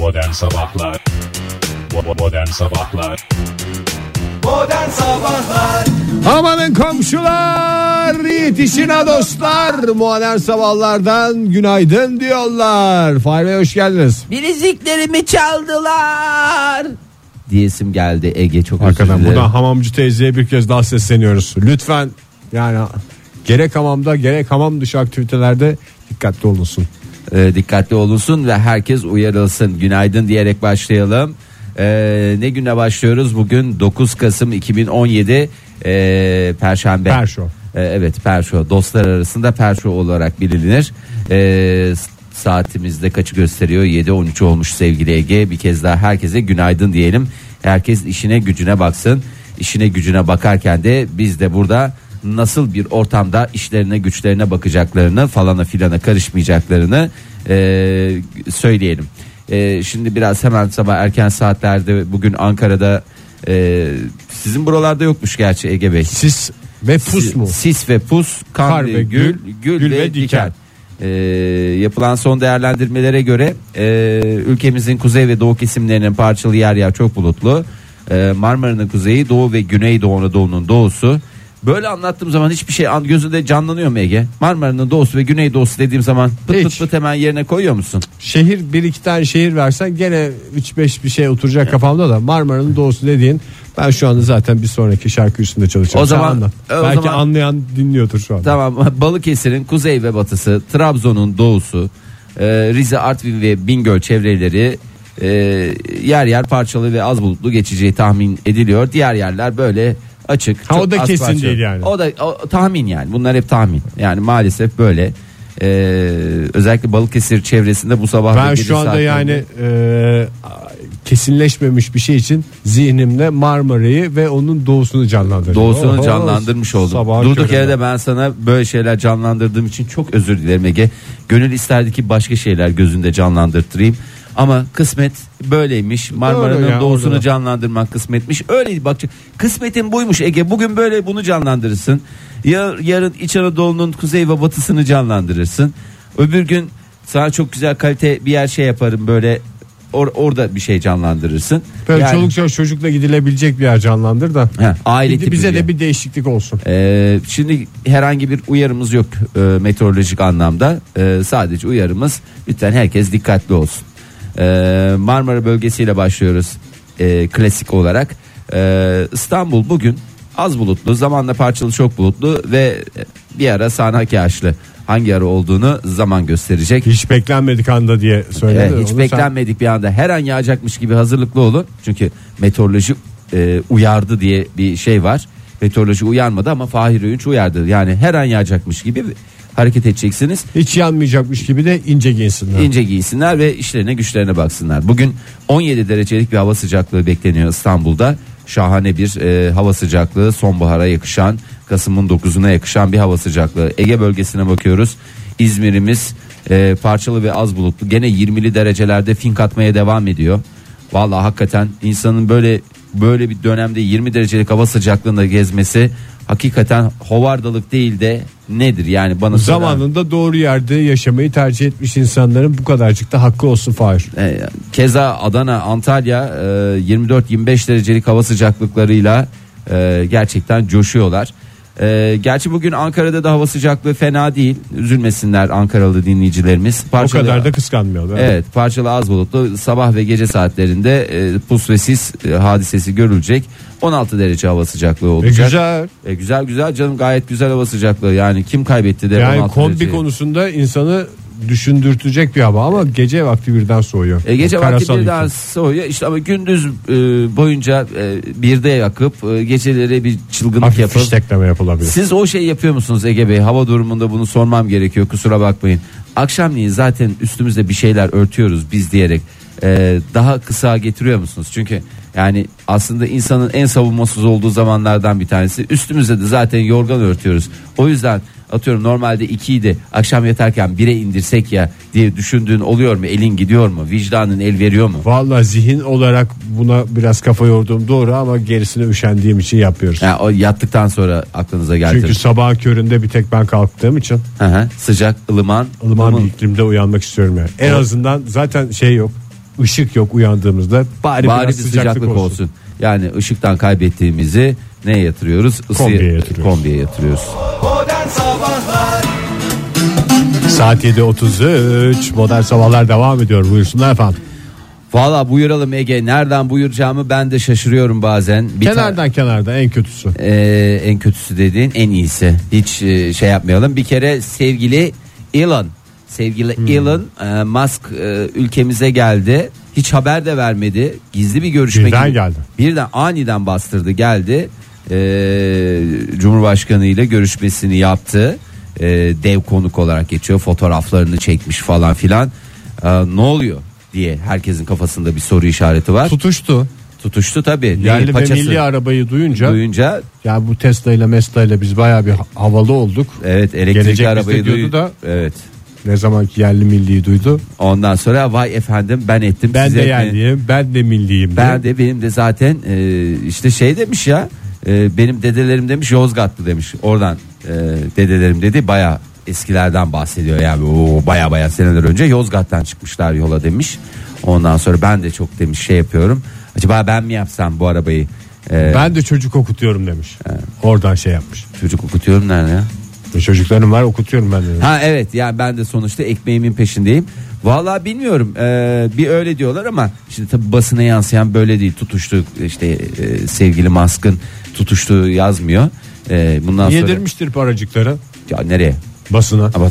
Modern Sabahlar. Modern Sabahlar. Modern Sabahlar. Amanın komşular yetişin ha dostlar. Modern sabahlardan günaydın diyorlar. Fahri Bey hoş geldiniz. Bileziklerimi çaldılar. Diyesim geldi. Ege çok özür Hakikaten dilerim. buradan hamamcı teyzeye bir kez daha sesleniyoruz. Lütfen yani gerek hamamda gerek hamam dışı aktivitelerde dikkatli olunsun Ee, dikkatli olunsun ve herkes uyarılsın. Günaydın diyerek başlayalım. Ee, ne güne başlıyoruz? Bugün 9 Kasım 2017 ee, Perşembe. Perşo. Ee, evet Perşo. Dostlar arasında Perşo olarak bilinir. S- saatimizde kaçı gösteriyor? 7.13 olmuş sevgili Ege. Bir kez daha herkese günaydın diyelim. Herkes işine gücüne baksın. İşine gücüne bakarken de biz de burada nasıl bir ortamda işlerine güçlerine bakacaklarını falana filana karışmayacaklarını ee, söyleyelim. Ee, şimdi biraz hemen sabah erken saatlerde bugün Ankara'da ee, sizin buralarda yokmuş gerçi Ege Bey. sis ve pus mu Sis ve pus, kan, Kar ve gül, gül, gül, ve, ve diken. diken. Ee, yapılan son değerlendirmelere göre e, ülkemizin kuzey ve doğu kesimlerinin parçalı yer yer çok bulutlu. Ee, Marmara'nın kuzeyi, doğu ve güneydoğu Anadolu'nun doğusu. Böyle anlattığım zaman hiçbir şey an- gözünde canlanıyor mu Ege? Marmara'nın doğusu ve güneydoğusu dediğim zaman pıt pıt Hiç. pıt hemen yerine koyuyor musun? şehir bir iki tane şehir versen gene 3-5 bir şey oturacak kafamda da Marmara'nın doğusu dediğin ben şu anda zaten bir sonraki şarkı üstünde çalışacağım O Sen zaman- anla. o belki zaman- anlayan dinliyordur şu anda Tamam Balıkesir'in kuzey ve batısı, Trabzon'un doğusu, e, Rize, Artvin ve Bingöl çevreleri e, yer yer parçalı ve az bulutlu geçeceği tahmin ediliyor. Diğer yerler böyle açık. Ha, o da kesin değil yani. O da o, tahmin yani. Bunlar hep tahmin. Yani maalesef böyle. E, özellikle Balıkesir çevresinde bu sabah Ben şu anda saatlerinde- yani e, kesinleşmemiş bir şey için zihnimde Marmara'yı ve onun doğusunu canlandırıyorum. Doğusunu Oho, canlandırmış oldum. sabahın Durduk köründe. yere de ben sana böyle şeyler canlandırdığım için çok özür dilerim Ege. Gönül isterdi ki başka şeyler gözünde canlandırtırayım. Ama kısmet böyleymiş. Marmara'nın ya, doğusunu orada canlandırmak kısmetmiş. Öyle bak kısmetin buymuş Ege. Bugün böyle bunu canlandırırsın. Ya, yarın İç Anadolu'nun kuzey ve batısını canlandırırsın. Öbür gün sana çok güzel kalite bir yer şey yaparım böyle or- orada bir şey canlandırırsın. Böyle Yani- çoluk çocuk çocukla gidilebilecek bir yer canlandır da. He, aile tipi bize de bir değişiklik olsun. Ee, şimdi herhangi bir uyarımız yok e, meteorolojik anlamda. E, sadece uyarımız lütfen herkes dikkatli olsun. E, Marmara bölgesiyle başlıyoruz e, klasik olarak. E, İstanbul bugün az bulutlu, zamanla parçalı çok bulutlu ve bir ara sağanak yağışlı. Hangi ara olduğunu zaman gösterecek. Hiç beklenmedik anda diye söyledi. Evet, hiç Onu sen- beklenmedik bir anda her an yağacakmış gibi hazırlıklı olun. Çünkü meteoroloji e, uyardı diye bir şey var. Meteoroloji uyarmadı ama Fahir Öğünç uyardı. Yani her an yağacakmış gibi hareket edeceksiniz. Hiç yanmayacakmış gibi de ince giyinsinler. İnce giysinler ve işlerine güçlerine baksınlar. Bugün 17 derecelik bir hava sıcaklığı bekleniyor İstanbul'da. Şahane bir e, hava sıcaklığı sonbahara yakışan Kasım'ın 9'una yakışan bir hava sıcaklığı. Ege bölgesine bakıyoruz. İzmir'imiz e, parçalı ve az bulutlu. Gene 20'li derecelerde fink atmaya devam ediyor. Vallahi hakikaten insanın böyle böyle bir dönemde 20 derecelik hava sıcaklığında gezmesi hakikaten hovardalık değil de nedir yani bana Zamanında doğru yerde yaşamayı tercih etmiş insanların bu kadarcık da hakkı olsun Fahir. E, Keza Adana, Antalya e, 24-25 derecelik hava sıcaklıklarıyla e, gerçekten coşuyorlar. E, gerçi bugün Ankara'da da hava sıcaklığı fena değil. Üzülmesinler Ankaralı dinleyicilerimiz. O Parçalı- kadar da kıskanmıyorlar. Evet parçalı az bulutlu sabah ve gece saatlerinde e, pus ve sis e, hadisesi görülecek. 16 derece hava sıcaklığı E, olacak. güzel. E, güzel güzel canım gayet güzel hava sıcaklığı. Yani kim kaybetti de Yani 16 kombi dereceyi? konusunda insanı düşündürtecek bir hava ama gece vakti birden soğuyor. E, gece vakti Karasal birden iklim. soğuyor işte ama gündüz e, boyunca e, birde yakıp e, geceleri bir çılgınlık Hafif yapıp fiştekleme yapılabilir. siz o şey yapıyor musunuz Ege Bey hava durumunda bunu sormam gerekiyor kusura bakmayın akşamleyin zaten üstümüzde bir şeyler örtüyoruz biz diyerek e, daha kısa getiriyor musunuz çünkü yani aslında insanın en savunmasız olduğu zamanlardan bir tanesi üstümüzde de zaten yorgan örtüyoruz o yüzden atıyorum normalde 2'ydi akşam yatarken 1'e indirsek ya diye düşündüğün oluyor mu elin gidiyor mu vicdanın el veriyor mu Vallahi zihin olarak buna biraz kafa yorduğum doğru ama gerisine üşendiğim için yapıyoruz. yani o yattıktan sonra aklınıza geldi Çünkü sabah köründe bir tek ben kalktığım için Hı hı, sıcak ılıman ılıman ılıman- bir iklimde uyanmak istiyorum yani. En azından zaten şey yok. ışık yok uyandığımızda bari, Bari bir biraz sıcaklık, olsun. Yani ışıktan kaybettiğimizi neye yatırıyoruz? Isıya- Kombiye yatırıyoruz. Kombiye yatırıyoruz. Saat 7.33 modern sabahlar devam ediyor buyursunlar efendim. Valla buyuralım Ege. Nereden buyuracağımı ben de şaşırıyorum bazen. Bir ta- Kenardan kenarda en kötüsü. Ee, en kötüsü dediğin en iyisi. Hiç e, şey yapmayalım. Bir kere sevgili Elon, sevgili Hmm. Elon e, Musk e, ülkemize geldi. Hiç haber de vermedi. Gizli bir görüşme Birden gibi. geldi. Birden aniden bastırdı geldi. Ee, Cumhurbaşkanı ile görüşmesini yaptı. Ee, dev konuk olarak geçiyor. Fotoğraflarını çekmiş falan filan. Ee, ne oluyor diye herkesin kafasında bir soru işareti var. Tutuştu. Tutuştu tabii. Yerli ve milli arabayı duyunca duyunca ya bu Tesla ile Mesla ile biz baya bir havalı olduk. Evet elektrikli Gelecek arabayı bizde diyordu duy- da- Evet. Ne zamanki yerli milliyi duydu. Ondan sonra vay efendim ben ettim. Ben siz de yerliyim ben de milliyim. Ben diye. de benim de zaten e, işte şey demiş ya. e, benim dedelerim demiş Yozgatlı demiş. Oradan e, dedelerim dedi baya eskilerden bahsediyor yani o baya baya seneler önce Yozgat'tan çıkmışlar yola demiş. Ondan sonra ben de çok demiş şey yapıyorum. Acaba ben mi yapsam bu arabayı? E, Ben de çocuk okutuyorum demiş. Oradan şey yapmış. çocuk okutuyorum nerede ya? Ve çocuklarım var okutuyorum ben de. Ha evet yani ben de sonuçta ekmeğimin peşindeyim. Vallahi bilmiyorum ee, bir öyle diyorlar ama şimdi tabi basına yansıyan böyle değil tutuştu işte e, sevgili Musk'ın tutuştuğu yazmıyor. E, bundan sonra Yedirmiştir paracıkları ya nereye? basına. Ama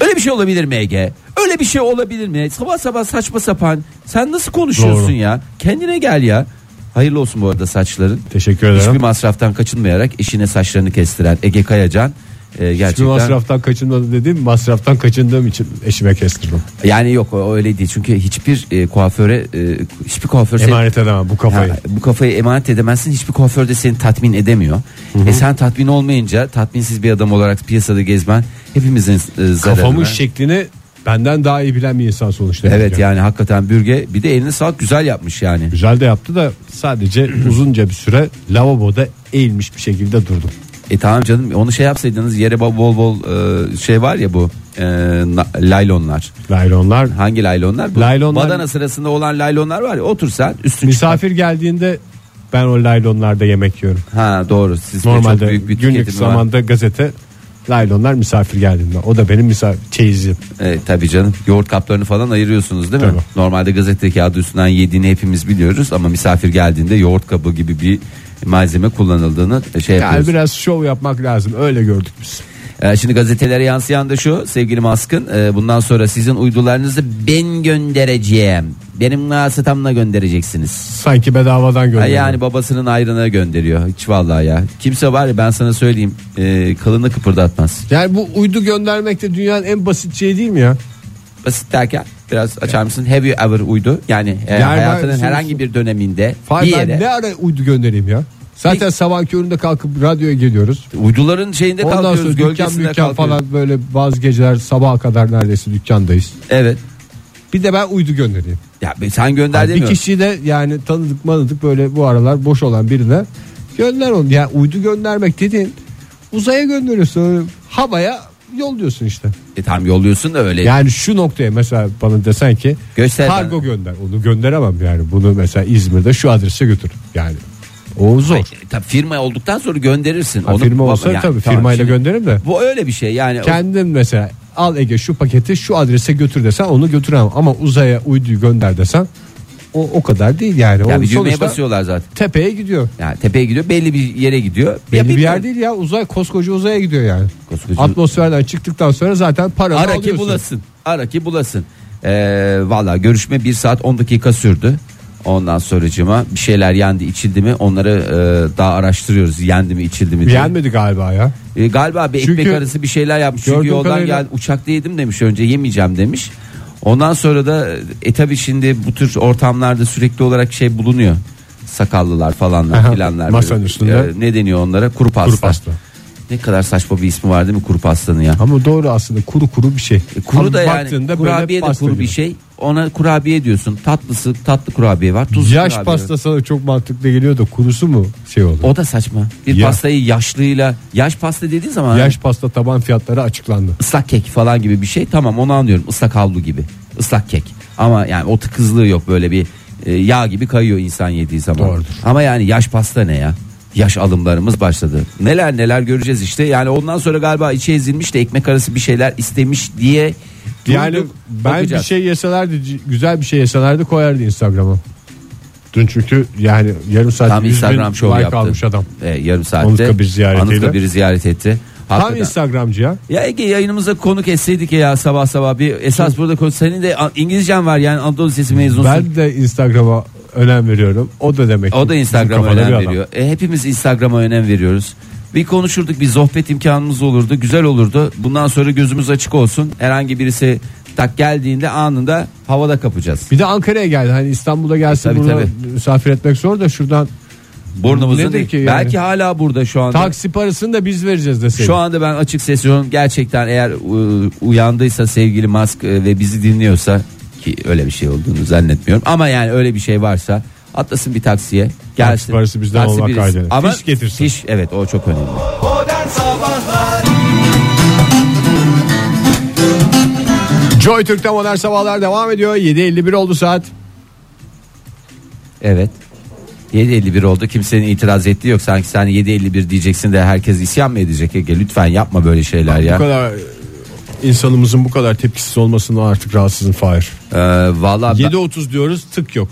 öyle bir şey olabilir mi Ege? Öyle bir şey olabilir mi? Sabah sabah saçma sapan. Sen nasıl konuşuyorsun Doğru. ya? Kendine gel ya. Hayırlı olsun bu arada saçların. Teşekkür Hiçbir ederim. masraftan kaçınmayarak eşine saçlarını kestiren Ege Kayacan e, Hiçbir gerçekten masraftan kaçınmadı dediğim masraftan kaçındığım için eşime kestirdim. Yani yok o öyle değil çünkü hiçbir e, kuaföre e, hiçbir kuaför seni- Emanet edemem bu kafayı. Ha, bu kafayı emanet edemezsin hiçbir kuaför de seni tatmin edemiyor. E sen tatmin olmayınca tatminsiz bir adam olarak piyasada gezmen hepimizin e, zararına. Kafamın şeklini benden daha iyi bilen bir insan sonuçta. Evet yani hakikaten bürge bir de eline sağlık güzel yapmış yani. Güzel de yaptı da sadece uzunca bir süre lavaboda eğilmiş bir şekilde durdum. E tamam canım onu şey yapsaydınız yere bol bol bol e, şey var ya bu e, na- laylonlar. Laylonlar Hangi laylonlar? Bu Laylonlar- Badana sırasında olan laylonlar var ya otur sen üstün misafir geldiğinde ben o laylonlarda yemek yiyorum. Ha doğru. Siz de Normalde çok büyük bir günlük tüketimi var. zamanda gazete laylonlar misafir geldiğinde. O da benim misafir çeyizim. Evet tabii canım. Yoğurt kaplarını falan ayırıyorsunuz değil mi? Tabii. Normalde gazete kağıdı üstünden yediğini hepimiz biliyoruz ama misafir geldiğinde yoğurt kabı gibi bir malzeme kullanıldığını şey Yani yapıyoruz. biraz şov yapmak lazım. Öyle gördük biz. Ee, şimdi gazetelere yansıyan da şu sevgili Maskın e, bundan sonra sizin uydularınızı ben göndereceğim. Benim vasıtamla göndereceksiniz. Sanki bedavadan Ha, gönderiyor. yani babasının ayrına gönderiyor. Hiç vallahi ya. Kimse var ya ben sana söyleyeyim e, kılını kıpırdatmaz. Yani bu uydu göndermek de dünyanın en basit şeyi değil mi ya? Basit derken biraz açar mısın? Have you ever uydu? Yani, e, Yani ben- hayatının herhangi bir döneminde bir Fahir ben yere ne ara uydu göndereyim ya? Zaten sabah köründe kalkıp radyoya geliyoruz. uyduların şeyinde Ondan sonra kalkıyoruz dükkan gölgesinde dükkan kalkıyoruz. falan böyle bazı geceler sabaha kadar neredeyse dükkandayız. Evet. Bir de ben uydu göndereyim. Ya be- sen gönder bir demiyorum. kişiyi de yani tanıdık manıdık böyle bu aralar boş olan birine gönder onu. Yani uydu göndermek dediğin uzaya gönderiyorsun. Havaya yolluyorsun işte. E, tamam yolluyorsun da öyle. Yani şu noktaya mesela bana desen ki Göster kargo bana. gönder. Onu gönderemem yani. Bunu mesela İzmir'de şu adrese götür. Yani o zor. E, tabii firma olduktan sonra gönderirsin. Ha, Onu firma olsa yani tabii tamam, firmayla şimdi gönderirim de. Bu öyle bir şey yani. Kendin mesela al Ege şu paketi şu adrese götür desen onu götüremem. Ama uzaya uyduyu gönder desen o o kadar değil yani. ya O bir düğmeye sonuçta basıyorlar zaten. tepeye gidiyor. Yani tepeye gidiyor belli bir yere gidiyor. Belli Ya bir yer değil ya uzay koskoca uzaya gidiyor yani. Koskoca- Atmosferden çıktıktan sonra zaten paranı Ara ki alıyorsun. bulasın. Ara ki bulasın. Ee, Valla görüşme 1 saat 10 dakika sürdü. Ondan sonracıma bir şeyler yendi içildi mi onları e, daha araştırıyoruz. Yendi mi içildi mi diye. Yenmedi galiba ya. E, galiba bir Çünkü ekmek arası bir şeyler yapmış. Çünkü gördüğüm yoldan kadarıyla- gel uçakta yedim demiş önce yemeyeceğim demiş. Ondan sonra da e tabi şimdi bu tür ortamlarda sürekli olarak şey bulunuyor. Sakallılar falanlar Aha, filanlar. masanın böyle. üstünde. E, ne deniyor onlara? Kuru pasta. Kuru pasta. Ne kadar saçma bir ismi var değil mi kuru pastanın ya? Ama doğru aslında kuru kuru bir şey. E, kuru Ama da yani kurabiye de kuru gibi. bir şey. Ona kurabiye diyorsun. Tatlısı tatlı kurabiye var. Tuzlu Yaş kurabiye pasta var. sana çok mantıklı geliyor da kurusu mu şey oldu? O da saçma. Bir Ya. pastayı yaşlıyla yaş pasta dediğin zaman Yaş pasta taban fiyatları açıklandı. ıslak kek falan gibi bir şey. Tamam onu anlıyorum. Islak havlu gibi. Islak kek. Ama yani o tıkızlığı yok böyle bir e, yağ gibi kayıyor insan yediği zaman. Doğrudur. Ama yani yaş pasta ne ya? Yaş alımlarımız başladı. Neler neler göreceğiz işte. Yani ondan sonra galiba içi ezilmiş de ekmek arası bir şeyler istemiş diye Yani ben bakacağız. bir şey yeselerdi güzel bir şey yeselerdi koyardı Instagram'a. Dün çünkü yani yarım saat Tam 100 bin Instagram şov like yaptı. almış adam. E, yarım saatte. Ziyaretiyle. Anıtkabir'i ziyaret etti. Tam Hakikaten. Instagramcı ya. Ya Ege yayınımıza konuk etseydik ya sabah sabah bir esas burada konu senin de İngilizcen var yani Anadolu Lisesi mezunusun. Ben de Instagram'a önem veriyorum. O da demek o da Instagram'a önem veriyor. E, hepimiz Instagram'a önem veriyoruz. Bir konuşurduk bir sohbet imkanımız olurdu güzel olurdu. Bundan sonra gözümüz açık olsun. Herhangi birisi tak geldiğinde anında havada kapacağız. Bir de Ankara'ya geldi. Hani İstanbul'a gelse Tabii, bunu tabii. misafir etmek zor da şuradan Burnumuzun değil. ki yani? Belki hala burada şu anda. taksi parasını da biz vereceğiz deseydi. Şu anda ben açık sesyon gerçekten eğer e, uyandıysa sevgili Musk e, ve bizi dinliyorsa ki öyle bir şey olduğunu zannetmiyorum ama yani öyle bir şey varsa atlasın bir taksiye gelsin. parası bizden Taksi olmak birisi- kaydıyla. Ama Fiş getirsin. Fiş evet o çok önemli. Modern Sabahlar Joy Türk'te modern sabahlar devam ediyor. 7.51 oldu saat. Evet. 7.51 oldu kimsenin itiraz ettiği yok sanki sen 7.51 diyeceksin de herkes isyan mı edecek Ege lütfen yapma böyle şeyler Bu ya. kadar insanımızın bu kadar tepkisiz olmasından artık rahatsızım Fahir. Ee, vallahi ben- 7.30 diyoruz tık yok.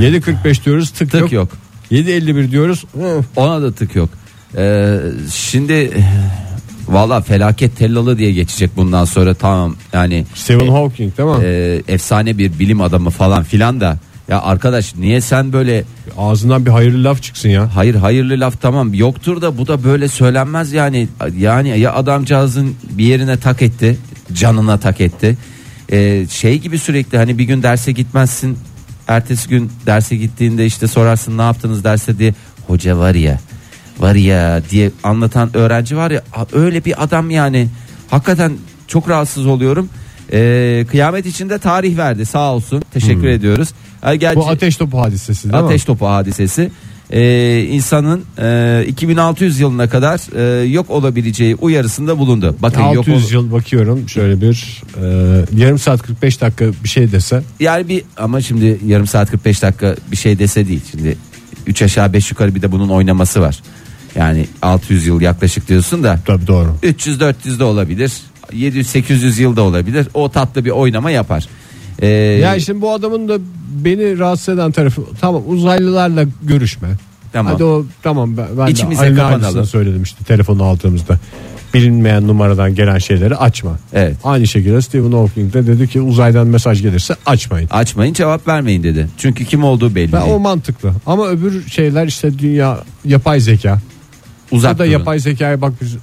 7.45 diyoruz tık, Tık yok. yok. 7.51 diyoruz. hı. Ona da tık yok. Ee, şimdi valla felaket tellalı diye geçecek bundan sonra tamam yani Stephen Hawking değil mi? e, efsane bir bilim adamı falan filan da ya arkadaş niye sen böyle Ağzından bir hayırlı laf çıksın ya. hayır hayırlı laf tamam yoktur da bu da böyle söylenmez yani. Yani ya adamcağızın bir yerine tak etti canına tak etti. Ee, şey gibi sürekli hani bir gün derse gitmezsin ertesi gün derse gittiğinde işte sorarsın ne yaptınız derse diye hoca var ya var ya diye anlatan öğrenci var ya a- öyle bir adam yani. Hakikaten çok rahatsız oluyorum Ee, kıyamet içinde tarih verdi sağ olsun teşekkür ediyoruz Ha, gerçi- Bu ateş topu hadisesi değil Ateş mi? topu hadisesi Ee, insanın e, 2600 yılına kadar e, yok olabileceği uyarısında bulundu. Bakın yok 600 ol- yıl bakıyorum şöyle bir e, yarım saat 45 dakika bir şey dese yani bir ama şimdi yarım saat 45 dakika bir şey dese değil. Şimdi 3 aşağı 5 yukarı bir de bunun oynaması var. Yani 600 yıl yaklaşık diyorsun da tabii doğru. 300 400 de olabilir. 700 800 yılda olabilir. O tatlı bir oynama yapar. Ee, Ya şimdi bu adamın da beni rahatsız eden tarafı tamam uzaylılarla görüşme. Tamam. Hadi o tamam ben, ben İçimize de aynı aynısını söyledim işte telefonu aldığımızda. Bilinmeyen numaradan gelen şeyleri açma. Evet. Aynı şekilde Stephen Hawking de dedi ki uzaydan mesaj gelirse açmayın. açmayın cevap vermeyin dedi. Çünkü kim olduğu belli Ben değil. o mantıklı. Ama öbür şeyler işte dünya yapay zeka. Uzak da yapay zekayı bak biz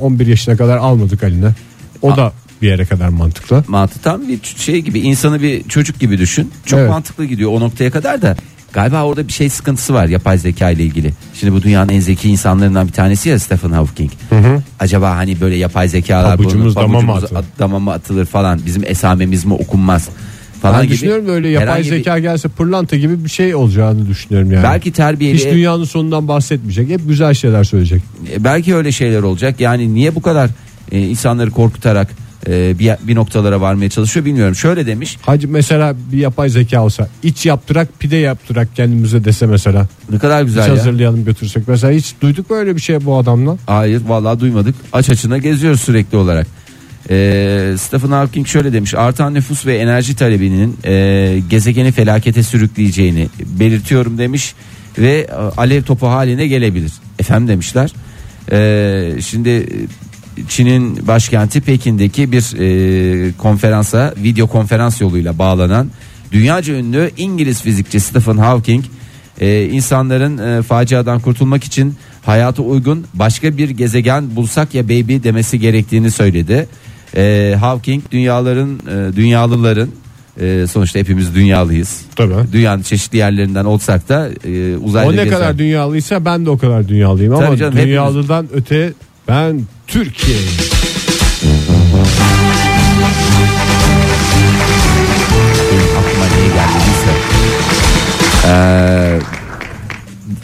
11 yaşına kadar almadık eline. O da bir yere kadar mantıklı. Mantı tam bir şey gibi insanı bir çocuk gibi düşün. Çok Evet. mantıklı gidiyor o noktaya kadar da galiba orada bir şey sıkıntısı var yapay zeka ile ilgili. Şimdi bu dünyanın en zeki insanlarından bir tanesi ya Stephen Hawking. Acaba hani böyle yapay zekalar Pabucumuz bulunur, dama mı pabucumuz atılır? at- dama mı atılır falan bizim esamemiz mi okunmaz falan Ben gibi. düşünüyorum böyle yapay Herhangi bir- zeka gelse pırlanta gibi bir şey olacağını düşünüyorum yani. belki terbiyeli Hiç dünyanın sonundan bahsetmeyecek. Hep güzel şeyler söyleyecek. e, belki öyle şeyler olacak. Yani niye bu kadar e, insanları korkutarak e, bir, bir noktalara varmaya çalışıyor bilmiyorum. Şöyle demiş. Hacı mesela bir yapay zeka olsa iç yaptırak pide yaptırak kendimize dese mesela. Ne kadar Hiç güzel ya. hazırlayalım götürsek. Mesela hiç duyduk mu öyle bir şey bu adamla? Hayır vallahi duymadık. Aç açına geziyoruz sürekli olarak. Ee, Stephen Hawking şöyle demiş. Artan nüfus ve enerji talebinin e, gezegeni felakete sürükleyeceğini belirtiyorum demiş ve e, alev topu haline gelebilir. Efendim demişler. Ee, şimdi e, Çin'in başkenti Pekin'deki bir e, konferansa video konferans yoluyla bağlanan dünyaca ünlü İngiliz fizikçi Stephen Hawking e, insanların e, faciadan kurtulmak için hayata uygun başka bir gezegen bulsak ya baby demesi gerektiğini söyledi. E, Hawking dünyaların e, dünyalıların e, sonuçta hepimiz dünyalıyız. Tabii. Dünyanın çeşitli yerlerinden olsak da e, uzayda O ne gezen- kadar dünyalıysa ben de o kadar dünyalıyım ama Tabii canım, dünyalıdan öte ben Türkiye'yim. Aklıma niye geldiyse. Ee,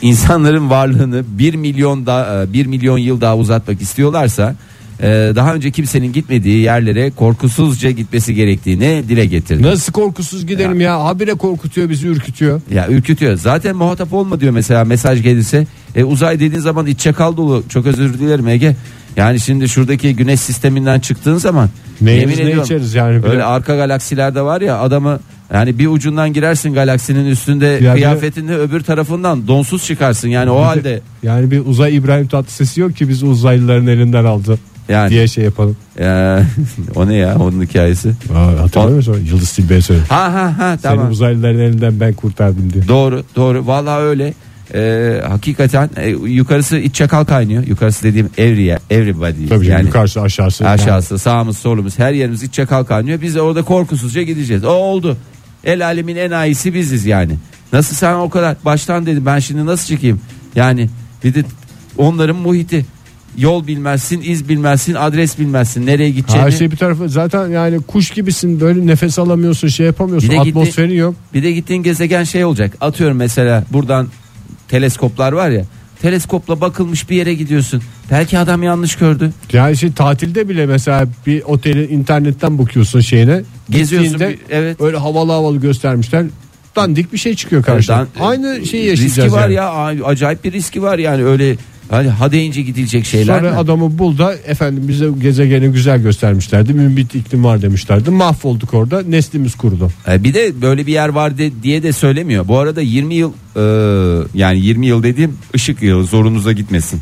insanların varlığını 1 milyon da 1 milyon yıl daha uzatmak istiyorlarsa e, daha önce kimsenin gitmediği yerlere korkusuzca gitmesi gerektiğini dile getirdi. Nasıl korkusuz gidelim ya? Habire korkutuyor bizi ürkütüyor. Ya ürkütüyor. Zaten muhatap olma diyor mesela mesaj gelirse. E, uzay dediğin zaman iç çakal dolu. Çok özür dilerim Ege. Yani şimdi şuradaki güneş sisteminden çıktığın zaman Neyimiz ne içeriz yani? Bir Öyle arka galaksilerde var ya adamı yani bir ucundan girersin galaksinin üstünde Ya bir de- kıyafetini öbür tarafından donsuz çıkarsın yani o halde Yani bir uzay İbrahim Tatlısesi yok ki biz uzaylıların elinden aldı yani diye şey yapalım. e, o ne ya onun hikayesi. Aa, hatırlamıyor musun? Yıldız Tilbe'ye söyledi. Ha ha ha Seni tamam. uzaylıların elinden ben kurtardım diye. Doğru doğru vallahi öyle. Ee, hakikaten e, yukarısı iç çakal kaynıyor. Yukarısı dediğim every everybody. Tabii yani yukarısı aşağısı. aşağısı sağımız solumuz her yerimiz iç çakal kaynıyor. Biz de orada korkusuzca gideceğiz. O oldu. El alemin en iyisi biziz yani. Nasıl sen o kadar baştan dedim ben şimdi nasıl çıkayım? Yani bir de onların muhiti. Yol bilmezsin, iz bilmezsin, adres bilmezsin, nereye gideceğini. Her şey bir tarafa zaten yani kuş gibisin böyle nefes alamıyorsun şey yapamıyorsun Bir de gitti- atmosferin yok. Bir de gittiğin gezegen şey olacak. Atıyorum mesela buradan teleskoplar var ya. Teleskopla bakılmış bir yere gidiyorsun. Belki adam yanlış gördü. Yani şey tatilde bile mesela bir oteli internetten bakıyorsun şeyine. Geziyorsun bir- evet. Öyle havalı havalı göstermişler. Dandik bir şey çıkıyor karşına. Dan- Aynı şeyi yaşayacağız Riski var yani. ya acayip bir riski var yani öyle hani ha deyince gidilecek şeyler. Sonra mi? adamı bul da efendim bize gezegeni güzel göstermişlerdi. Mümbit iklim var demişlerdi. Mahvolduk orada. Neslimiz kurudu. E, bir de böyle bir yer var de, diye de söylemiyor. Bu arada 20 yıl e, yani 20 yıl dediğim ışık yılı zorunuza gitmesin.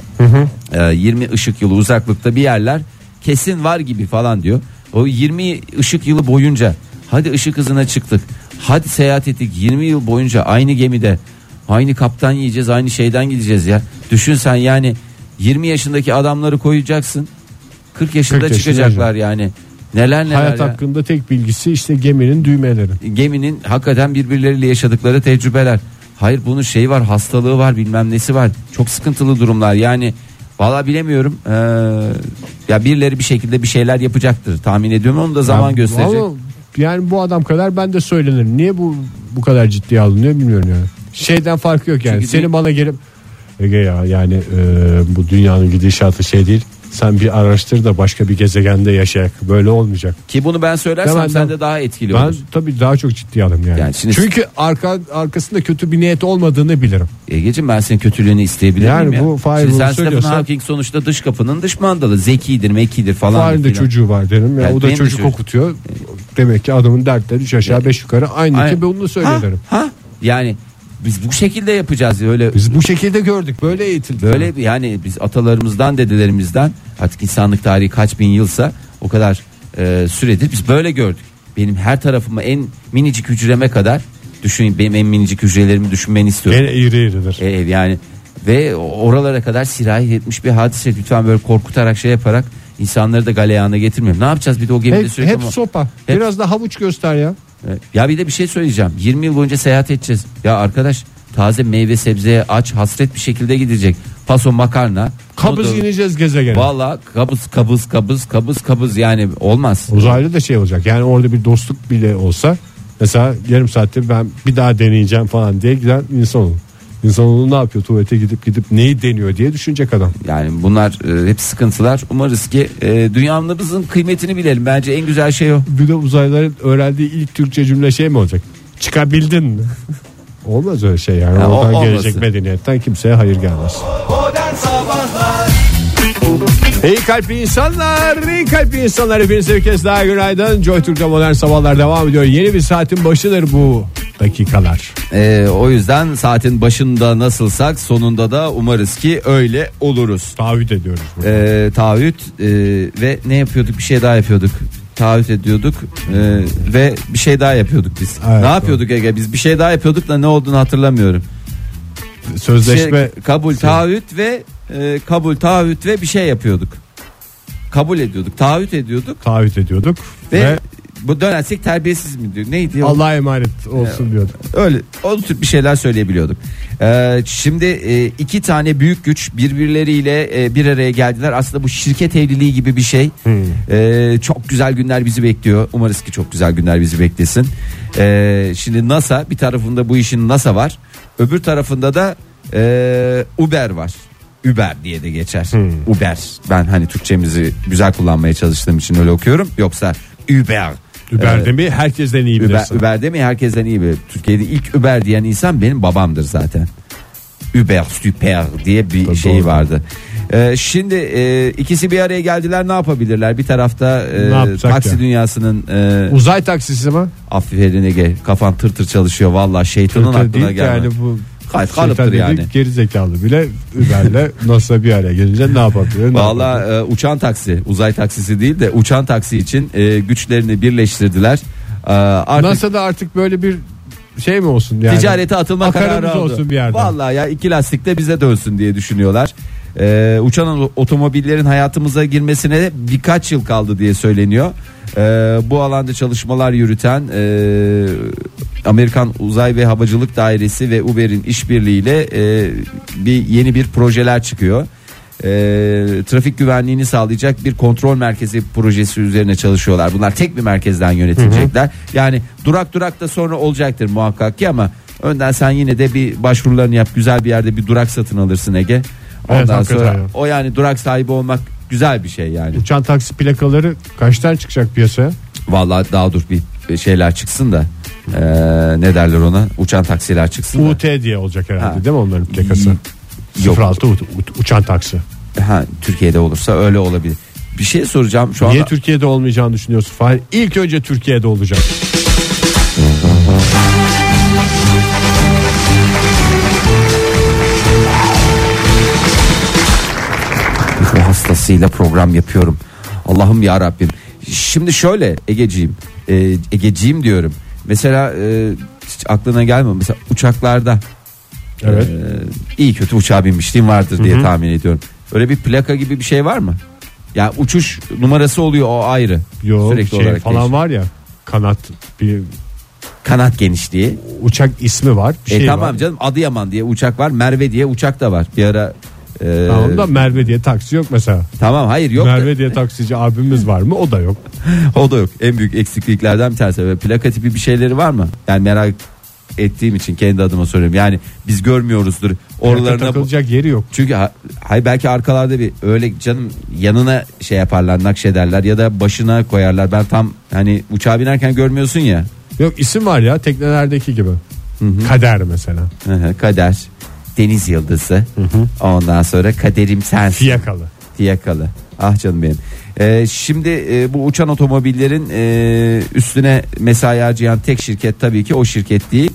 E, 20 ışık yılı uzaklıkta bir yerler kesin var gibi falan diyor. O 20 ışık yılı boyunca hadi ışık hızına çıktık. Hadi seyahat ettik 20 yıl boyunca aynı gemide aynı kaptan yiyeceğiz aynı şeyden gideceğiz ya. Düşün sen yani 20 yaşındaki adamları koyacaksın 40 yaşında 40 yaşında çıkacaklar yani. Neler neler Hayat ya. hakkında tek bilgisi işte geminin düğmeleri. geminin hakikaten birbirleriyle yaşadıkları tecrübeler. Hayır bunun şeyi var hastalığı var bilmem nesi var. Çok sıkıntılı durumlar yani. Valla bilemiyorum. Ee, ya birileri bir şekilde bir şeyler yapacaktır tahmin ediyorum. Onu da zaman Ya, gösterecek. ama yani bu adam kadar ben de söylenirim. Niye bu bu kadar ciddiye alınıyor bilmiyorum yani. Şeyden farkı yok yani. Çünkü Senin değil- bana gelip Ege ya yani e, bu dünyanın gidişatı şey değil. Sen bir araştır da başka bir gezegende yaşayak. Böyle olmayacak. Ki bunu ben söylersem Hemen sen de- de daha etkili Ben olur. tabii daha çok ciddiye alırım yani. Yani şimdi- Çünkü arka arkasında kötü bir niyet olmadığını bilirim. Egeciğim ben senin kötülüğünü isteyebilir Yani miyim ya? bu Fahir Şimdi bunu sen Stephen söylüyorsa- Hawking sonuçta dış kapının dış mandalı. Zekidir mekidir falan. Farenin de filan. çocuğu var derim. Ya, Yani o da benim de çocuk çocuğum. okutuyor. Demek ki adamın dertleri üç aşağı beş yukarı aynı Aynen. ki ben onu söylerim. Ha, ha? Yani biz bu şekilde yapacağız öyle Biz bu şekilde gördük. Böyle eğitildik. Böyle yani biz atalarımızdan dedelerimizden artık insanlık tarihi kaç bin yılsa o kadar e, süredir biz böyle gördük. Benim her tarafıma en minicik hücreme kadar düşünün benim en minicik hücrelerimi düşünmeni istiyorum. Gene eğri eğridir. E, yani ve oralara kadar sirayet etmiş bir hadise lütfen böyle korkutarak şey yaparak insanları da galeyana getirmiyorum. Ne yapacağız bir de o gemide Hep, sürekli hep ama- sopa. Hep- Biraz da havuç göster ya. Ya bir de bir şey söyleyeceğim. 20 yıl boyunca seyahat edeceğiz. Ya arkadaş taze meyve sebzeye aç hasret bir şekilde gidecek. Paso makarna. Kabız noodle. ineceğiz gezegene. Valla kabız kabız kabız kabız kabız yani olmaz. Uzaylı da şey olacak. Yani orada bir dostluk bile olsa mesela yarım saatte ben bir daha deneyeceğim falan diye giden insan olur. İnsanoğlu ne yapıyor tuvalete gidip gidip neyi deniyor diye düşünecek adam. Yani bunlar e, hep sıkıntılar. Umarız ki e, dünyamızın kıymetini bilelim. Bence en güzel şey o. Bir de uzaylıların öğrendiği ilk Türkçe cümle şey mi olacak? Çıkabildin mi? Olmaz öyle şey yani. Ya, o- Oradan gelecek medeniyetten kimseye hayır gelmez. İyi kalpli insanlar, iyi kalpli insanlar hepinize bir kez daha günaydın. Joy Türk'te modern sabahlar devam ediyor. Yeni bir saatin başıdır bu dakikalar. E, o yüzden saatin başında nasılsak sonunda da umarız ki öyle oluruz. Taahhüt ediyoruz. burada. e, taahhüt e, ve ne yapıyorduk bir şey daha yapıyorduk taahhüt ediyorduk e, ve bir şey daha yapıyorduk biz. Evet, ne yapıyorduk Ege biz bir şey daha yapıyorduk da ne olduğunu hatırlamıyorum. Sözleşme Şey, kabul taahhüt ve e, kabul taahhüt ve bir şey yapıyorduk. Kabul ediyorduk taahhüt ediyorduk taahhüt ediyorduk ve, ve, bu dönersek terbiyesiz mi diyor neydi? Allah'a emanet olsun diyorduk. Öyle o tür bir şeyler söyleyebiliyorduk. Ee, şimdi e, iki tane büyük güç birbirleriyle e, bir araya geldiler. Aslında bu şirket evliliği gibi bir şey. Ee, çok güzel günler bizi bekliyor. Umarız ki çok güzel günler bizi beklesin. Ee, şimdi NASA bir tarafında bu işin NASA var. Öbür tarafında da e, Uber var. Uber diye de geçer. Uber. Ben hani Türkçemizi güzel kullanmaya çalıştığım için öyle okuyorum. Yoksa Uber. Uber'de Ee, mi herkesten iyi Uber, bilirsin. Uber mi herkesten iyi bir. Türkiye'de ilk Uber diyen insan benim babamdır zaten. Uber süper diye bir Tabii şey doğru. vardı. Ee, şimdi e, ikisi bir araya geldiler ne yapabilirler? Bir tarafta e, taksi ya? dünyasının e, Uzay taksisi mi? aferin Ege kafan tır tır çalışıyor valla şeytanın Tır tır aklına gelmez. yani bu Gayet kalıptır yani. Geri zekalı bile Uber'le NASA bir araya gelince ne yapabilir? Valla e, uçan taksi uzay taksisi değil de uçan taksi için e, güçlerini birleştirdiler. E, artık NASA'da artık böyle bir şey mi olsun yani? ticarete atılma Akarımız kararı aldı. olsun bir yerde. Vallahi ya iki lastik de bize dönsün diye düşünüyorlar. Ee, uçan otomobillerin hayatımıza girmesine birkaç yıl kaldı diye söyleniyor. Ee, bu alanda çalışmalar yürüten e, Amerikan Uzay ve Havacılık Dairesi ve Uber'in işbirliğiyle e, bir yeni bir projeler çıkıyor. E, trafik güvenliğini sağlayacak bir kontrol merkezi projesi üzerine çalışıyorlar. Bunlar tek bir merkezden yönetilecekler. Yani durak durak da sonra olacaktır muhakkak ki ama önden sen yine de bir başvurularını yap. Güzel bir yerde bir durak satın alırsın Ege. Ondan Evet, sonra o yani durak sahibi olmak güzel bir şey yani. Uçan taksi plakaları kaçtan çıkacak piyasaya? Vallahi daha dur bir şeyler çıksın da e, ne derler ona uçan taksiler çıksın da. UT diye olacak herhalde Ha. değil mi onların plakası? Yok. 06 ut- ut- uçan taksi. Ha, Türkiye'de olursa öyle olabilir. Bir şey soracağım şu anda. Niye Türkiye'de olmayacağını düşünüyorsun Fahir? İlk önce Türkiye'de olacak. ruh hastasıyla program yapıyorum. Allah'ım ya Rabbim. Şimdi şöyle Egeciğim, e, Egeciğim diyorum. Mesela e, hiç aklına gelmiyor. Mesela uçaklarda Evet. e, iyi kötü uçağa binmişliğim vardır diye tahmin ediyorum. Öyle bir plaka gibi bir şey var mı? Ya uçuş numarası oluyor o ayrı. Yo Sürekli şey olarak falan değişiyor. var ya kanat bir Kanat genişliği. uçak ismi var. Bir e şey tamam var. canım Adıyaman diye uçak var. Merve diye uçak da var. Bir ara e, Tamam da Merve diye taksi yok mesela. tamam hayır yok. da- Merve diye taksici abimiz var mı? O da yok. O da yok. En büyük eksikliklerden bir tanesi. Böyle plaka tipi bir şeyleri var mı? Yani merak ettiğim için kendi adıma soruyorum. Yani biz görmüyoruzdur. Oralarına bu- takılacak yeri yok. çünkü ha- hay belki arkalarda bir öyle canım yanına şey yaparlar nakşederler ya da başına koyarlar. Ben tam hani uçağa binerken görmüyorsun ya. Yok isim var ya teknelerdeki gibi. Kader mesela. Hı hı, Kader, deniz yıldızı. Ondan sonra kaderim sensin. Fiyakalı. Fiyakalı. Ah canım benim. Ee, şimdi e, bu uçan otomobillerin e, üstüne mesai harcayan tek şirket tabii ki o şirket değil.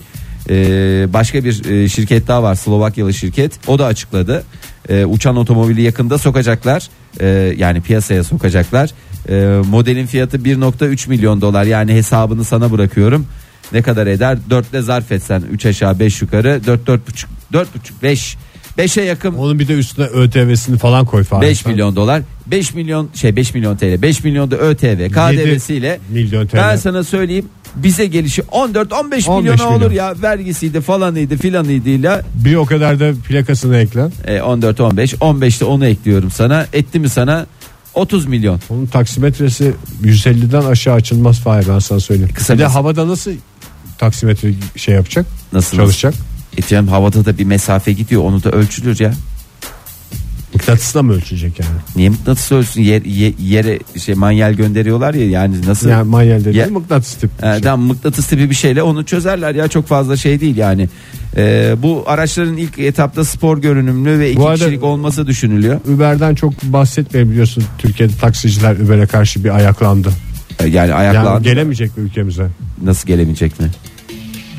Ee, başka bir e, şirket daha var Slovakyalı şirket. O da açıkladı. Ee, uçan otomobili yakında sokacaklar. Ee, yani piyasaya sokacaklar. Ee, modelin fiyatı 1.3 milyon dolar. Yani hesabını sana bırakıyorum. Ne kadar eder? 4'le zarf etsen 3 aşağı 5 yukarı 4 4.5 4.5 5 5'e yakın Onun bir de üstüne ÖTV'sini falan koy Fahir. 5 Sen milyon dolar 5 milyon şey 5 milyon TL 5 milyon da ÖTV KDV'siyle milyon TL. ben sana söyleyeyim bize gelişi 14 15 15 milyona olur milyon. ya vergisiydi falanıydı filanıydı Bir o kadar da plakasını ekle. e, 14 15 15'te onu ekliyorum sana etti mi sana 30 milyon Onun taksimetresi 150'den aşağı açılmaz Fahir ben sana söyleyeyim. Kısa bir de havada nasıl taksimetre şey yapacak? nasıl Çalışacak. E canım havada da bir mesafe gidiyor onu da ölçülür ya Mıknatısla mı ölçecek yani? niye mıknatıs ölçsün Yer- ye- yere şey manyel gönderiyorlar ya yani nasıl Yani manyel dediğin Ya- mıknatıs tip. bir Ee, şey. tamam mıknatıs tipi bir şeyle onu çözerler ya çok fazla şey değil yani. Ee, bu araçların ilk etapta spor görünümlü ve iki Bu arada- kişilik olması düşünülüyor. Uber'den çok bahsetmeyin biliyorsun. Türkiye'de taksiciler Uber'e karşı bir ayaklandı. Ee, Yani Yani ayaklandı. gelemeyecek mi ülkemize? Nasıl gelemeyecek mi?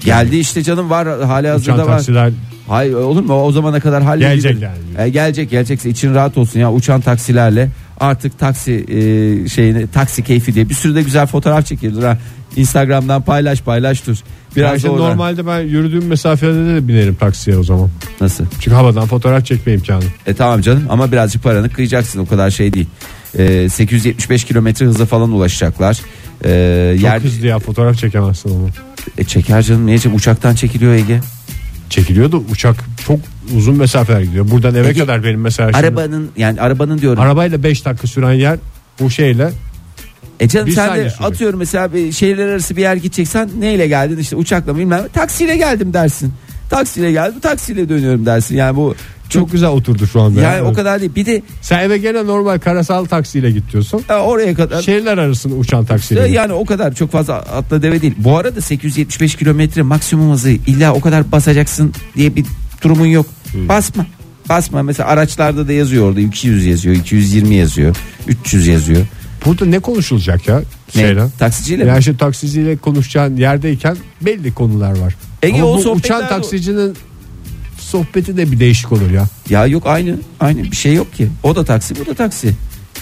Geldi işte canım var hali Uçan hazırda var. taksiler Hayır olur mu o zamana kadar halledilir. Gelecek yani. Ee, gelecek gelecekse için rahat olsun ya uçan taksilerle artık taksi e, şeyini taksi keyfi diye bir sürü de güzel fotoğraf çekiyordur ha. Instagram'dan paylaş paylaş dur. Biraz Biraz da oradan- normalde ben yürüdüğüm mesafede de binerim taksiye o zaman. Nasıl? Çünkü havadan fotoğraf çekme imkanı. E tamam canım ama birazcık paranı kıyacaksın o kadar şey değil. E, 875 kilometre hıza falan ulaşacaklar. E, Çok yer hızlı ya fotoğraf çekemezsin onu. e, çeker canım niye çek- uçaktan çekiliyor Ege. Çekiliyor da uçak çok uzun mesafeler gidiyor. Buradan eve Ege, kadar benim mesela şimdi- Arabanın yani arabanın diyorum. arabayla 5 dakika süren yer bu şeyle e canım bir sen de sürecek. atıyorum mesela bir şehirler arası bir yer gideceksen neyle geldin işte uçakla mı bilmem taksiyle geldim dersin. Taksiyle geldim taksiyle dönüyorum dersin. Yani bu Çok güzel oturdu şu anda. Yani o kadar değil. Bir de Sen eve gene normal karasal taksiyle git diyorsun. e, oraya kadar Şehirler arasında uçan taksiyle. Ya git. Yani o kadar çok fazla atla deve değil. Bu arada 875 kilometre maksimum hızı illa o kadar basacaksın diye bir durumun yok. Basma. Basma mesela araçlarda da yazıyor orada 200 yazıyor, 220 yazıyor, 300 yazıyor. Burada ne konuşulacak ya? Ne? Şeyle. Taksiciyle mi? Yani şimdi taksiciyle konuşacağın yerdeyken belli konular var. Ege, Ama o bu uçan taksicinin sohbeti de bir değişik olur ya. Ya yok aynı aynı bir şey yok ki. O da taksi, bu da taksi.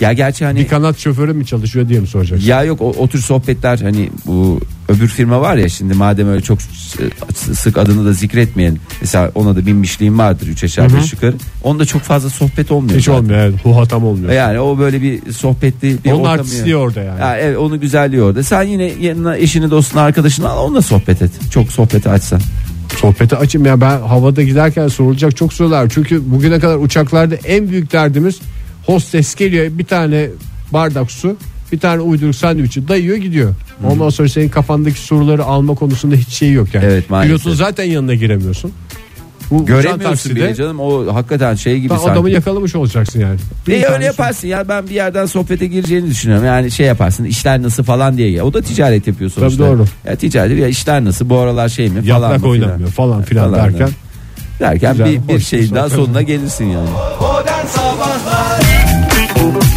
Ya gerçi hani Bir kanat şoförü mü çalışıyor diye mi soracaksın? ya yok o, o tür sohbetler hani bu öbür firma var ya şimdi madem öyle çok s- sık adını da zikretmeyelim. Mesela ona da binmişliğim vardır 3 aşağı 5 yukarı. Onda çok fazla sohbet olmuyor. Hiç zaten. olmuyor. Evet. Huhatam olmuyor. Yani o böyle bir sohbetli bir Onun ortamı artistliği orada yani. Ya evet onu güzelliği orada. Sen yine yanına eşini dostunu arkadaşını al onunla sohbet et. Çok sohbeti açsan. Sohbeti açayım ya ben havada giderken sorulacak çok sorular. Çünkü bugüne kadar uçaklarda en büyük derdimiz hostes geliyor bir tane bardak su bir tane uyduruk sandviçi dayıyor gidiyor. Ondan sonra senin kafandaki soruları alma konusunda hiç şey yok yani. Evet, maalesef. Pilotun zaten yanına giremiyorsun. Bu Göremiyorsun takside bile canım o hakikaten şey gibi ben sanki. adamı yakalamış olacaksın yani. Bir E öyle su- yaparsın ya ben bir yerden sohbete gireceğini düşünüyorum. Yani şey yaparsın işler nasıl falan diye. ya. O da ticaret yapıyor sonuçta. doğru. Ya ticaret ya işler nasıl bu aralar şey mi falan Yaprak filan. oynamıyor falan filan Falan derken. Derken Güzel, bir, bir hoş bir şeyin daha sohbet. sonuna gelirsin yani. Modern Sabahlar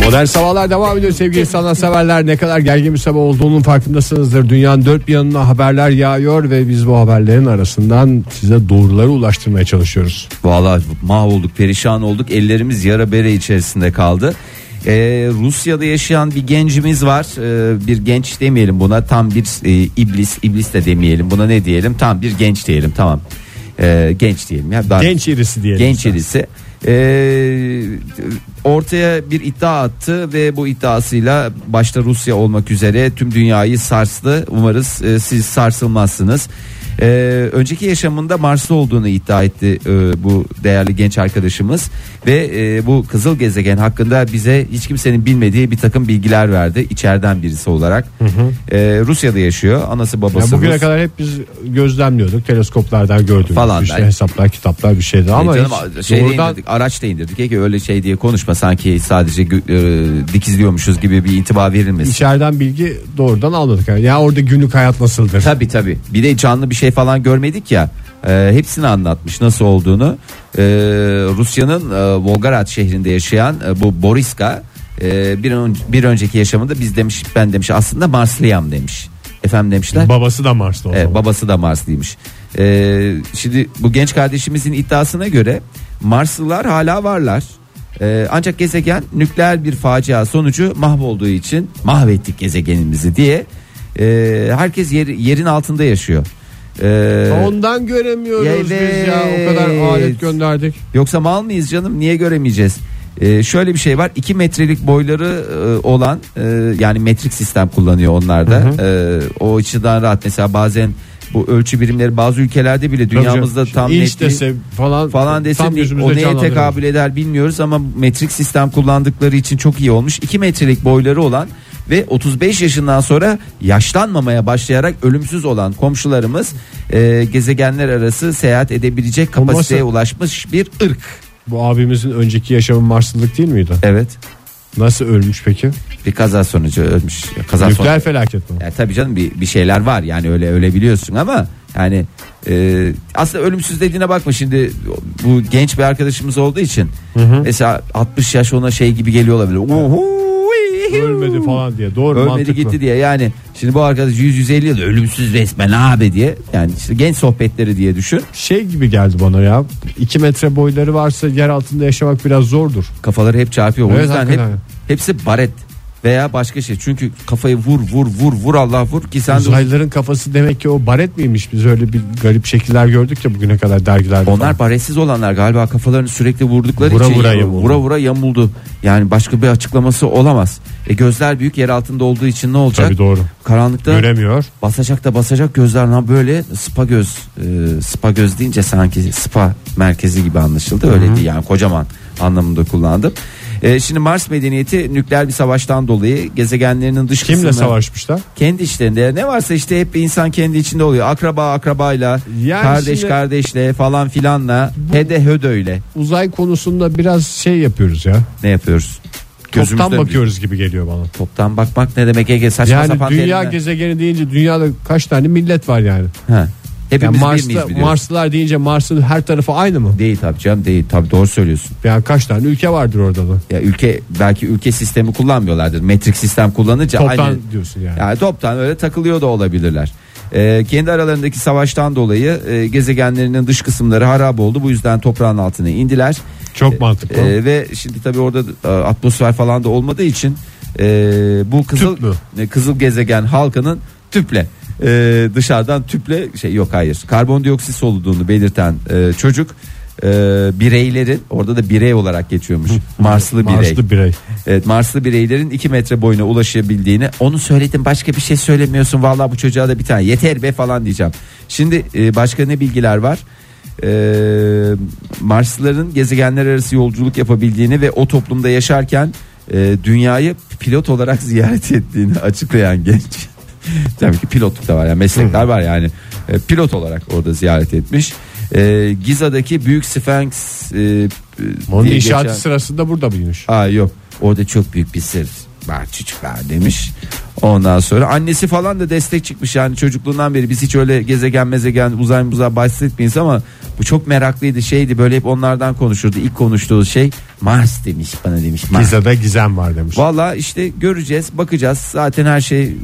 Modern sabahlar devam ediyor sevgili sanatseverler. Ne kadar gergin bir sabah olduğunun farkındasınızdır. Dünyanın dört bir yanına haberler yağıyor ve biz bu haberlerin arasından size doğruları ulaştırmaya çalışıyoruz. Vallahi mahvolduk perişan olduk ellerimiz yara bere içerisinde kaldı. Ee, Rusya'da yaşayan bir gencimiz var Ee, bir genç demeyelim buna tam bir e, iblis iblis de demeyelim buna ne diyelim tam bir genç diyelim tamam Ee, genç diyelim ya Daha- Genç irisi diyelim. genç irisi Ee, ortaya bir iddia attı ve bu iddiasıyla başta Rusya olmak üzere tüm dünyayı sarstı. Umarız e, siz sarsılmazsınız. Ee, önceki yaşamında Marslı olduğunu iddia etti e, bu değerli genç arkadaşımız ve e, bu kızıl gezegen hakkında bize hiç kimsenin bilmediği bir takım bilgiler verdi içeriden birisi olarak. Ee, Rusya'da yaşıyor anası babası Yani bugüne Rus. kadar hep biz gözlemliyorduk. Teleskoplardan gördüğümüz Falan işte hesaplar, kitaplar bir şeydi ama E canım, hiç şey doğrudan indirdik, araç da indirdik. Ege öyle şey diye konuşma sanki sadece e, dikizliyormuşuz gibi bir intiba verilmesin. içeriden bilgi doğrudan almadık. Yani ya orada günlük hayat nasıldır? Tabi tabi. Bir de canlı bir şey falan görmedik ya. E, hepsini anlatmış nasıl olduğunu. E, Rusya'nın e, Volgograd şehrinde yaşayan e, bu Boriska e, bir, ön- bir önceki yaşamında biz demiş ben demiş aslında Marslıyam demiş. Efendim demişler. Babası da Mars'ta o Evet, zaman. babası da Marslıymış. Ee, şimdi bu genç kardeşimizin iddiasına göre Marslılar hala varlar. Ee, ancak gezegen nükleer bir facia sonucu mahvolduğu için mahvettik gezegenimizi diye e, herkes yer- yerin altında yaşıyor. Ee, Ondan göremiyoruz Ya biz ya. O kadar evet. alet gönderdik. Yoksa mal mıyız canım niye göremeyeceğiz? Ee, şöyle bir şey var 2 metrelik boyları e, olan e, yani metrik sistem kullanıyor onlarda. Ee, o açıdan rahat mesela bazen bu ölçü birimleri bazı ülkelerde bile dünyamızda Tabii tam net dese falan falan desin o neye tekabül eder bilmiyoruz ama metrik sistem kullandıkları için çok iyi olmuş. 2 metrelik boyları olan ve 35 yaşından sonra yaşlanmamaya başlayarak ölümsüz olan komşularımız e, gezegenler arası seyahat edebilecek kapasiteye nasıl? ulaşmış bir ırk. Bu abimizin önceki yaşamı Marslılık değil miydi? Evet. Nasıl ölmüş peki? Bir kaza sonucu ölmüş. Kaza Nükleer sonucu. felaket mi? Ya tabii canım bir, bir şeyler var yani öyle öyle biliyorsun ama yani e, aslında ölümsüz dediğine bakma şimdi bu genç bir arkadaşımız olduğu için mesela 60 yaş ona şey gibi geliyor olabilir. Uhu, Ölmedi falan diye. Doğru Ölmedi mantıklı. gitti diye yani şimdi bu arkadaş 100-150 yıl ölümsüz resmen abi diye yani işte genç sohbetleri diye düşün Şey gibi geldi bana ya. 2 metre boyları varsa yer altında yaşamak biraz zordur. kafaları hep çarpıyor o Evet, yüzden hep, hakikaten. hepsi baret veya başka şey çünkü kafayı vur vur vur vur Allah vur ki sen Uzaylıların kafası demek ki o baret miymiş? Biz öyle bir garip şekiller gördük ya bugüne kadar dergilerde. Onlar falan. baretsiz olanlar galiba kafalarını sürekli vurdukları Vura için vura ya- yamuldu. vura vura yamuldu. Yani başka bir açıklaması olamaz. E gözler büyük yer altında olduğu için ne olacak? Tabii doğru. Karanlıkta Göremiyor. basacak da basacak gözler lan böyle spa göz e, spa göz deyince sanki spa merkezi gibi anlaşıldı öyle değil yani kocaman anlamında kullandım. E, şimdi Mars medeniyeti nükleer bir savaştan dolayı gezegenlerinin dış Kimle kısmına- savaşmışlar? Kendi içlerinde ne varsa işte hep insan kendi içinde oluyor. Akraba akrabayla, Yani kardeş şimdi- kardeşle falan filanla, hede hödöyle Uzay konusunda biraz şey yapıyoruz ya. ne yapıyoruz? Toptan bakıyoruz gibi geliyor bana. Toptan bakmak ne demek Ege saçma Yani sapan dünya terimler. gezegeni deyince dünyada kaç tane millet var yani? Ha. Yani Hepimiz bir miyiz Mars'ta, biliyoruz. Marslılar deyince Mars'ın her tarafı aynı mı? Değil tabii canım değil tabii doğru söylüyorsun. Yani kaç tane ülke vardır orada da? Ya ülke belki ülke sistemi kullanmıyorlardır. Metrik sistem kullanınca Toptan aynı diyorsun yani. yani toptan öyle takılıyor da olabilirler. Ee, kendi aralarındaki savaştan dolayı e, gezegenlerinin dış kısımları harap oldu. Bu yüzden toprağın altına indiler. Çok mantıklı. Ee, ve şimdi tabii orada e, atmosfer falan da olmadığı için e, bu kızıl Tüp mü? e, kızıl gezegen halkının tüple e, dışarıdan tüple şey yok hayır karbondioksit soluduğunu belirten e, çocuk e, bireylerin orada da birey olarak geçiyormuş Marslı birey. Marslı birey. Evet Marslı bireylerin 2 metre boyuna ulaşabildiğini onu söyledim başka bir şey söylemiyorsun vallahi bu çocuğa da bir tane yeter be falan diyeceğim. Şimdi e, başka ne bilgiler var? E, Marslıların gezegenler arası yolculuk yapabildiğini ve o toplumda yaşarken e, dünyayı pilot olarak ziyaret ettiğini açıklayan genç. Tabii ki pilotluk da var yani meslekler var yani E, pilot olarak orada ziyaret etmiş. E, Giza'daki Büyük Sphinx e, Onun diye inşaatı geçen- sırasında burada mıymış? Aa yok. Orada çok büyük bir sır var çocuklar demiş. Ondan sonra annesi falan da destek çıkmış yani çocukluğundan beri biz hiç öyle gezegen mezegen uzay uzay bahsetmeyiz ama bu çok meraklıydı şeydi böyle hep onlardan konuşurdu. İlk konuştuğu şey Mars demiş bana demiş. Mars. Giza'da gizem var demiş. Valla işte göreceğiz bakacağız zaten her şey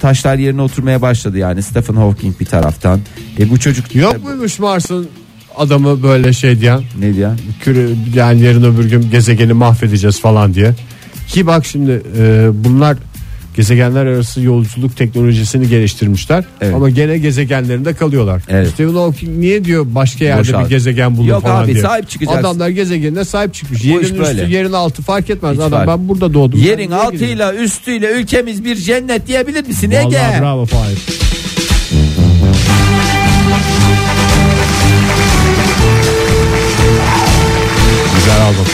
taşlar yerine oturmaya başladı yani Stephen Hawking bir taraftan. E bu çocuk Yok muymuş Mars'ın adamı böyle şey diyen ne diyor? küre, yani yarın öbür gün gezegeni mahvedeceğiz falan diye. Ki bak şimdi e, bunlar gezegenler arası yolculuk teknolojisini geliştirmişler Evet. ama gene gezegenlerinde kalıyorlar. Evet. Stephen Hawking niye diyor başka yerde Boşalt. bir gezegen bulun Yok falan abi, diye. sahip çıkacaksın. Adamlar gezegenine sahip çıkmış. Bu Yerin üstü böyle. yerin altı fark etmez. Hiç Adam fark- ben burada doğdum. Yerin Ben niye gideyim? altıyla üstüyle ülkemiz bir cennet diyebilir misin Ege? Vallahi bravo Fahir. Güzel albüm.